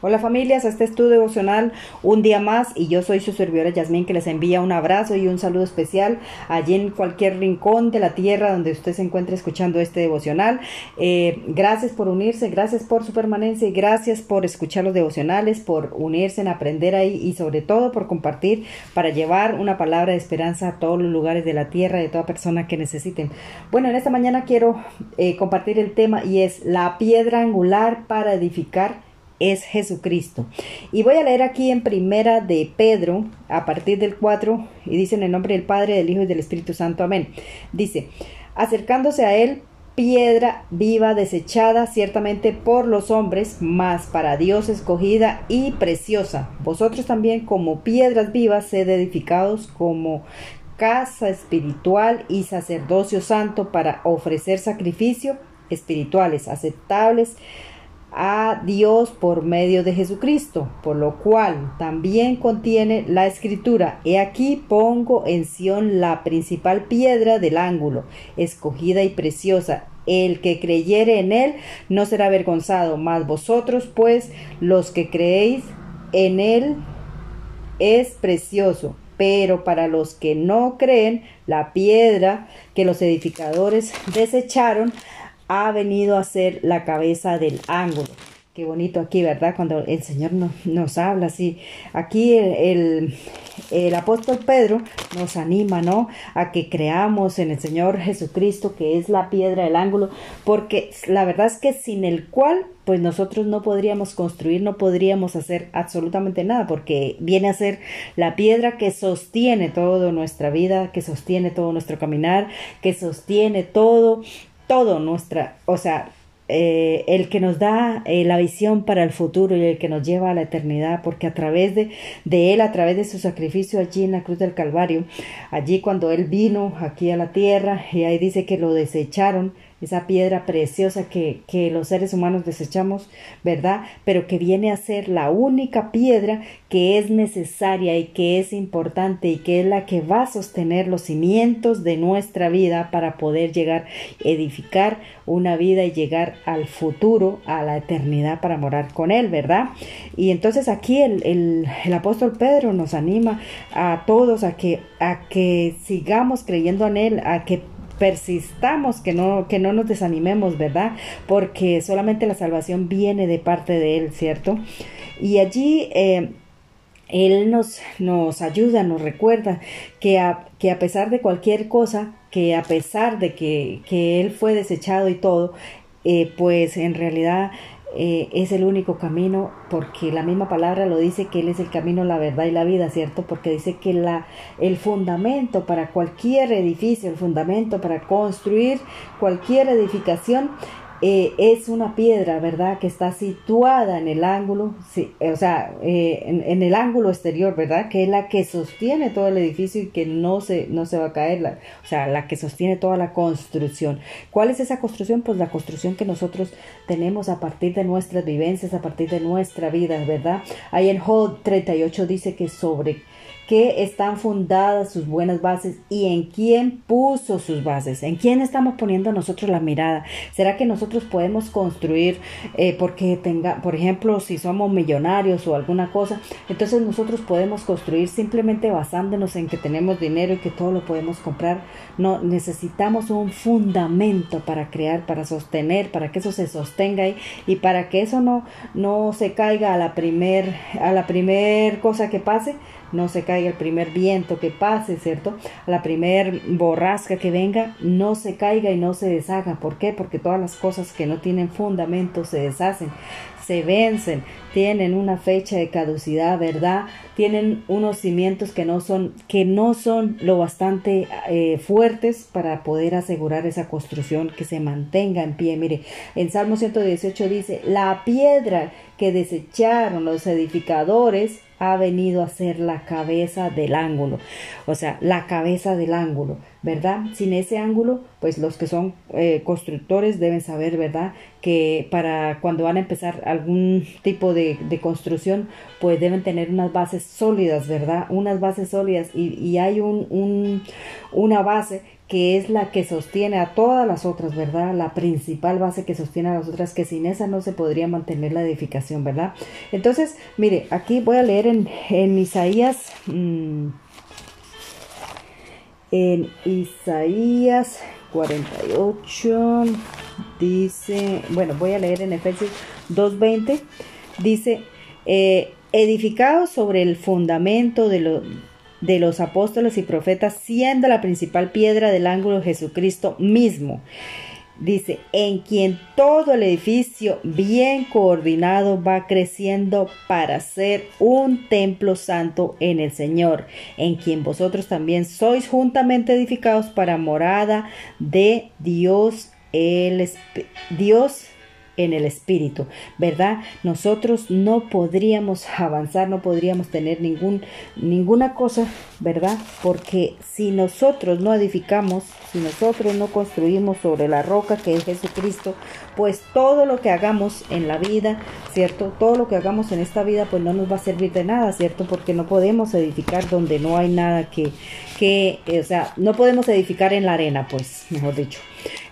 Hola familias, este es tu devocional un día más y yo soy su servidora Yasmín que les envía un abrazo y un saludo especial allí en cualquier rincón de la tierra donde usted se encuentre escuchando este devocional. Eh, gracias por unirse, gracias por su permanencia y gracias por escuchar los devocionales, por unirse en aprender ahí y sobre todo por compartir para llevar una palabra de esperanza a todos los lugares de la tierra de toda persona que necesiten. Bueno, en esta mañana quiero eh, compartir el tema y es la piedra angular para edificar es Jesucristo. Y voy a leer aquí en primera de Pedro, a partir del 4, y dice en el nombre del Padre, del Hijo y del Espíritu Santo. Amén. Dice, acercándose a él, piedra viva desechada ciertamente por los hombres, mas para Dios escogida y preciosa. Vosotros también como piedras vivas sed edificados como casa espiritual y sacerdocio santo para ofrecer sacrificio espirituales aceptables a Dios por medio de Jesucristo, por lo cual también contiene la escritura, He aquí pongo en Sión la principal piedra del ángulo, escogida y preciosa, el que creyere en él no será avergonzado, mas vosotros pues los que creéis en él es precioso. Pero para los que no creen, la piedra que los edificadores desecharon ha venido a ser la cabeza del ángulo. Qué bonito aquí, ¿verdad? Cuando el Señor nos, habla así. Aquí el, el, apóstol Pedro nos anima, ¿no? A que creamos en el Señor Jesucristo, que es la piedra del ángulo, porque la verdad es que sin el cual, pues nosotros no podríamos construir, no podríamos hacer absolutamente nada, porque viene a ser la piedra que sostiene toda nuestra vida, que sostiene todo nuestro caminar, que sostiene todo todo nuestra, o sea, eh, el que nos da eh, la visión para el futuro y el que nos lleva a la eternidad, porque a través de, de Él, a través de su sacrificio allí en la cruz del Calvario, allí cuando Él vino aquí a la tierra, y ahí dice que lo desecharon, esa piedra preciosa que, que, los seres humanos desechamos, ¿verdad? Pero que viene a ser la única piedra que es necesaria y que es importante y que es la que va a sostener los cimientos de nuestra vida para poder llegar edificar una vida y llegar al futuro, a la eternidad para morar con Él, ¿verdad? Y entonces aquí el, el, el apóstol Pedro nos anima a todos a que, a que sigamos creyendo en Él, a que persistamos, que no, que no nos desanimemos, ¿verdad? Porque solamente la salvación viene de parte de Él, ¿cierto? Y allí eh, Él nos, nos ayuda, nos recuerda que a, que a pesar de cualquier cosa, que a pesar de que, que Él fue desechado y todo, eh, pues en realidad eh, es el único camino, porque la misma palabra lo dice que Él es el camino, la verdad y la vida, ¿cierto? Porque dice que la, el fundamento para cualquier edificio, el fundamento para construir cualquier edificación eh, es una piedra, ¿verdad? Que está situada en el ángulo, sí, o sea, eh, en, el ángulo exterior, ¿verdad? Que es la que sostiene todo el edificio y que no se, no se va a caer, la, o sea, la que sostiene toda la construcción. ¿Cuál es esa construcción? Pues la construcción que nosotros tenemos a partir de nuestras vivencias, a partir de nuestra vida, ¿verdad? Ahí en Job 38 dice que sobre que están fundadas sus buenas bases y en quién puso sus bases, en quién estamos poniendo nosotros la mirada. ¿Será que nosotros podemos construir eh, porque tenga, por ejemplo, si somos millonarios o alguna cosa, entonces nosotros podemos construir simplemente basándonos en que tenemos dinero y que todo lo podemos comprar? No, necesitamos un fundamento para crear, para sostener, para que eso se sostenga y para que eso no, no se caiga a la primer, a la primer cosa que pase, no se caiga el primer viento que pase, ¿cierto? La primer borrasca que venga, no se caiga y no se deshaga. ¿Por qué? Porque todas las cosas que no tienen fundamento se deshacen, se vencen, tienen una fecha de caducidad, ¿verdad? Tienen unos cimientos que no son, que no son lo bastante eh, fuertes para poder asegurar esa construcción que se mantenga en pie. Mire, en Salmo 118 dice, la piedra que desecharon los edificadores ha venido a ser la cabeza del ángulo, o sea, la cabeza del ángulo, ¿verdad? Sin ese ángulo, pues los que son eh, constructores deben saber, ¿verdad? Que para cuando van a empezar algún tipo de, construcción, pues deben tener unas bases sólidas, ¿verdad? Unas bases sólidas y, hay un, una base que es la que sostiene a todas las otras, ¿verdad? La principal base que sostiene a las otras, que sin esa no se podría mantener la edificación, ¿verdad? Entonces, mire, aquí voy a leer en, en Isaías, mmm, en Isaías 48, dice, bueno, voy a leer en Efesios 2.20, dice, eh, edificados sobre el fundamento de, lo, de los apóstoles y profetas, siendo la principal piedra del ángulo Jesucristo mismo. Dice, en quien todo el edificio bien coordinado va creciendo para ser un templo santo en el Señor, en quien vosotros también sois juntamente edificados para morada de Dios el Dios en el espíritu, ¿verdad? Nosotros no podríamos avanzar, no podríamos tener ningún, ninguna cosa, ¿verdad? Porque si nosotros no edificamos, si nosotros no construimos sobre la roca que es Jesucristo, pues todo lo que hagamos en la vida, ¿cierto? Todo lo que hagamos en esta vida, pues no nos va a servir de nada, ¿cierto? Porque no podemos edificar donde no hay nada que, que o sea, no podemos edificar en la arena, pues, mejor dicho.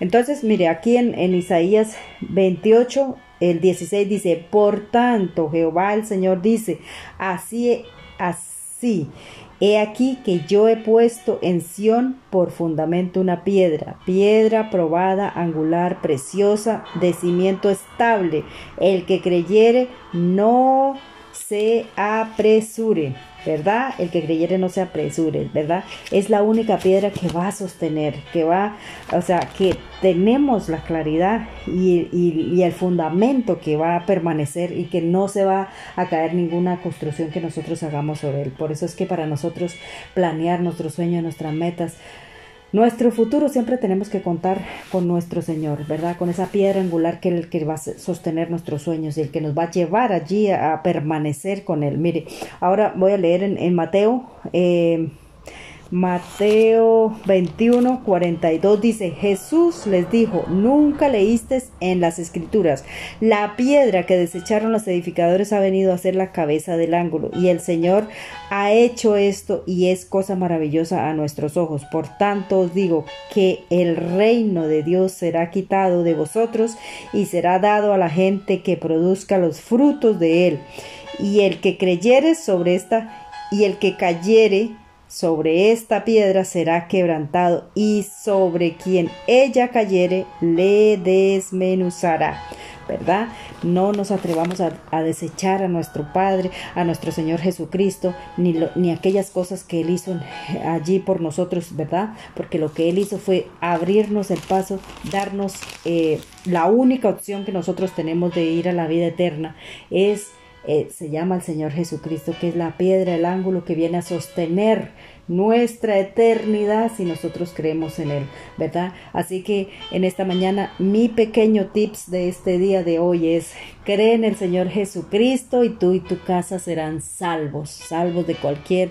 Entonces, mire, aquí en, en Isaías 28, el 16 dice, por tanto, Jehová el Señor dice, así, así, he aquí que yo he puesto en Sión por fundamento una piedra, piedra probada, angular, preciosa, de cimiento estable. El que creyere no se apresure. ¿Verdad? El que creyere no se apresure, ¿verdad? Es la única piedra que va a sostener, que va, o sea, que tenemos la claridad y, el fundamento que va a permanecer y que no se va a caer ninguna construcción que nosotros hagamos sobre él. Por eso es que para nosotros planear nuestros sueños, nuestras metas, nuestro futuro siempre tenemos que contar con nuestro Señor, ¿verdad? Con esa piedra angular que es el que va a sostener nuestros sueños y el que nos va a llevar allí a, permanecer con Él. Mire, ahora voy a leer en, Mateo. Eh, Mateo 21, 42 dice, Jesús les dijo, nunca leíste en las escrituras, la piedra que desecharon los edificadores ha venido a ser la cabeza del ángulo, y el Señor ha hecho esto y es cosa maravillosa a nuestros ojos. Por tanto os digo que el reino de Dios será quitado de vosotros y será dado a la gente que produzca los frutos de él. Y el que creyere sobre esta, y el que cayere sobre esta piedra será quebrantado, y sobre quien ella cayere le desmenuzará. ¿Verdad? No nos atrevamos a, desechar a nuestro Padre, a nuestro Señor Jesucristo, ni, ni aquellas cosas que Él hizo allí por nosotros, ¿verdad? Porque lo que Él hizo fue abrirnos el paso, darnos eh, la única opción que nosotros tenemos de ir a la vida eterna, es eh, se llama el Señor Jesucristo, que es la piedra, el ángulo que viene a sostener nuestra eternidad si nosotros creemos en Él, ¿verdad? Así que en esta mañana mi pequeño tips de este día de hoy es, cree en el Señor Jesucristo y tú y tu casa serán salvos, salvos de cualquier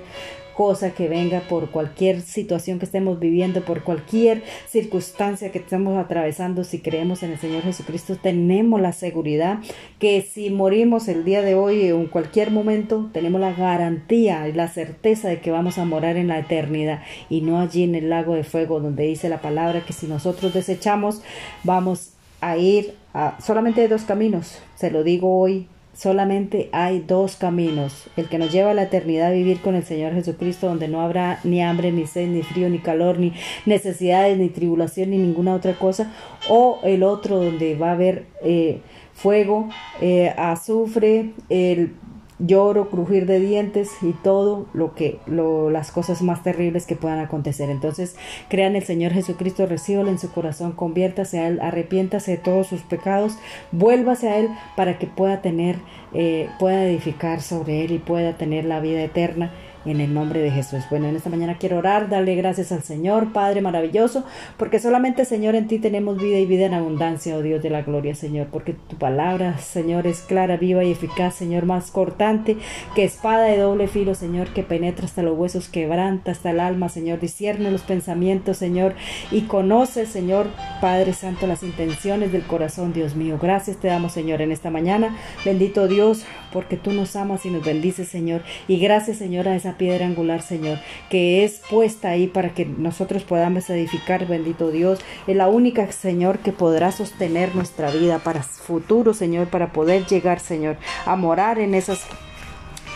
cosa que venga, por cualquier situación que estemos viviendo, por cualquier circunstancia que estemos atravesando, si creemos en el Señor Jesucristo, tenemos la seguridad que si morimos el día de hoy o en cualquier momento, tenemos la garantía y la certeza de que vamos a morar en la eternidad y no allí en el lago de fuego donde dice la palabra que si nosotros desechamos, vamos a ir a solamente dos caminos. Se lo digo hoy solamente hay dos caminos, el que nos lleva a la eternidad a vivir con el Señor Jesucristo, donde no habrá ni hambre, ni sed, ni frío, ni calor, ni necesidades, ni tribulación, ni ninguna otra cosa, o el otro donde va a haber eh, fuego, eh, azufre, el lloro, crujir de dientes y todo lo que lo, las cosas más terribles que puedan acontecer. Entonces, crean el Señor Jesucristo, recíbalo en su corazón, conviértase a él, arrepiéntase de todos sus pecados, vuélvase a él para que pueda tener eh, pueda edificar sobre él y pueda tener la vida eterna en el nombre de Jesús. Bueno, en esta mañana quiero orar, darle gracias al Señor, Padre maravilloso, porque solamente, Señor, en ti tenemos vida y vida en abundancia, oh Dios de la gloria, Señor, porque tu palabra, Señor, es clara, viva y eficaz, Señor, más cortante que espada de doble filo, Señor, que penetra hasta los huesos, quebranta hasta el alma, Señor, discierne los pensamientos, Señor, y conoce, Señor, Padre Santo, las intenciones del corazón, Dios mío. Gracias te damos, Señor, en esta mañana. Bendito Dios, porque tú nos amas y nos bendices, Señor. Y gracias, Señor, a esa piedra angular, Señor, que es puesta ahí para que nosotros podamos edificar, bendito Dios. Es la única, Señor, que podrá sostener nuestra vida para futuro, Señor, para poder llegar, Señor, a morar en esas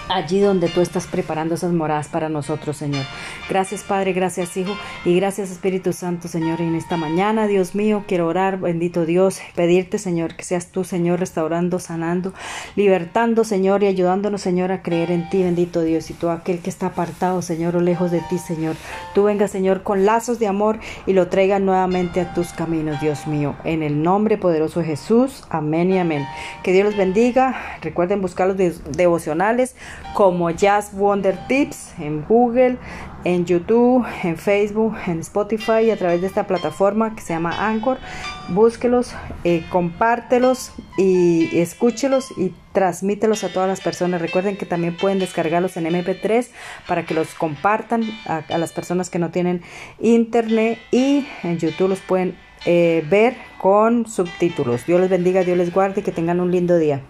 allí donde tú estás preparando esas moradas para nosotros, Señor. Gracias, Padre, gracias, Hijo, y gracias, Espíritu Santo, Señor. Y en esta mañana, Dios mío, quiero orar, bendito Dios, pedirte, Señor, que seas tú, Señor, restaurando, sanando, libertando, Señor, y ayudándonos, Señor, a creer en ti, bendito Dios. Y todo aquel que está apartado, Señor, o lejos de ti, Señor, tú venga, Señor, con lazos de amor y lo traiga nuevamente a tus caminos, Dios mío. En el nombre poderoso de Jesús, amén y amén. Que Dios los bendiga. Recuerden buscar los devocionales como Jazz Wonder Tips en Google, en YouTube, en Facebook, en Spotify y a través de esta plataforma que se llama Anchor. Búsquelos, eh, compártelos y escúchelos y transmítelos a todas las personas. Recuerden que también pueden descargarlos en MP3 para que los compartan a, las personas que no tienen internet y en YouTube los pueden eh, ver con subtítulos. Dios les bendiga, Dios les guarde y que tengan un lindo día.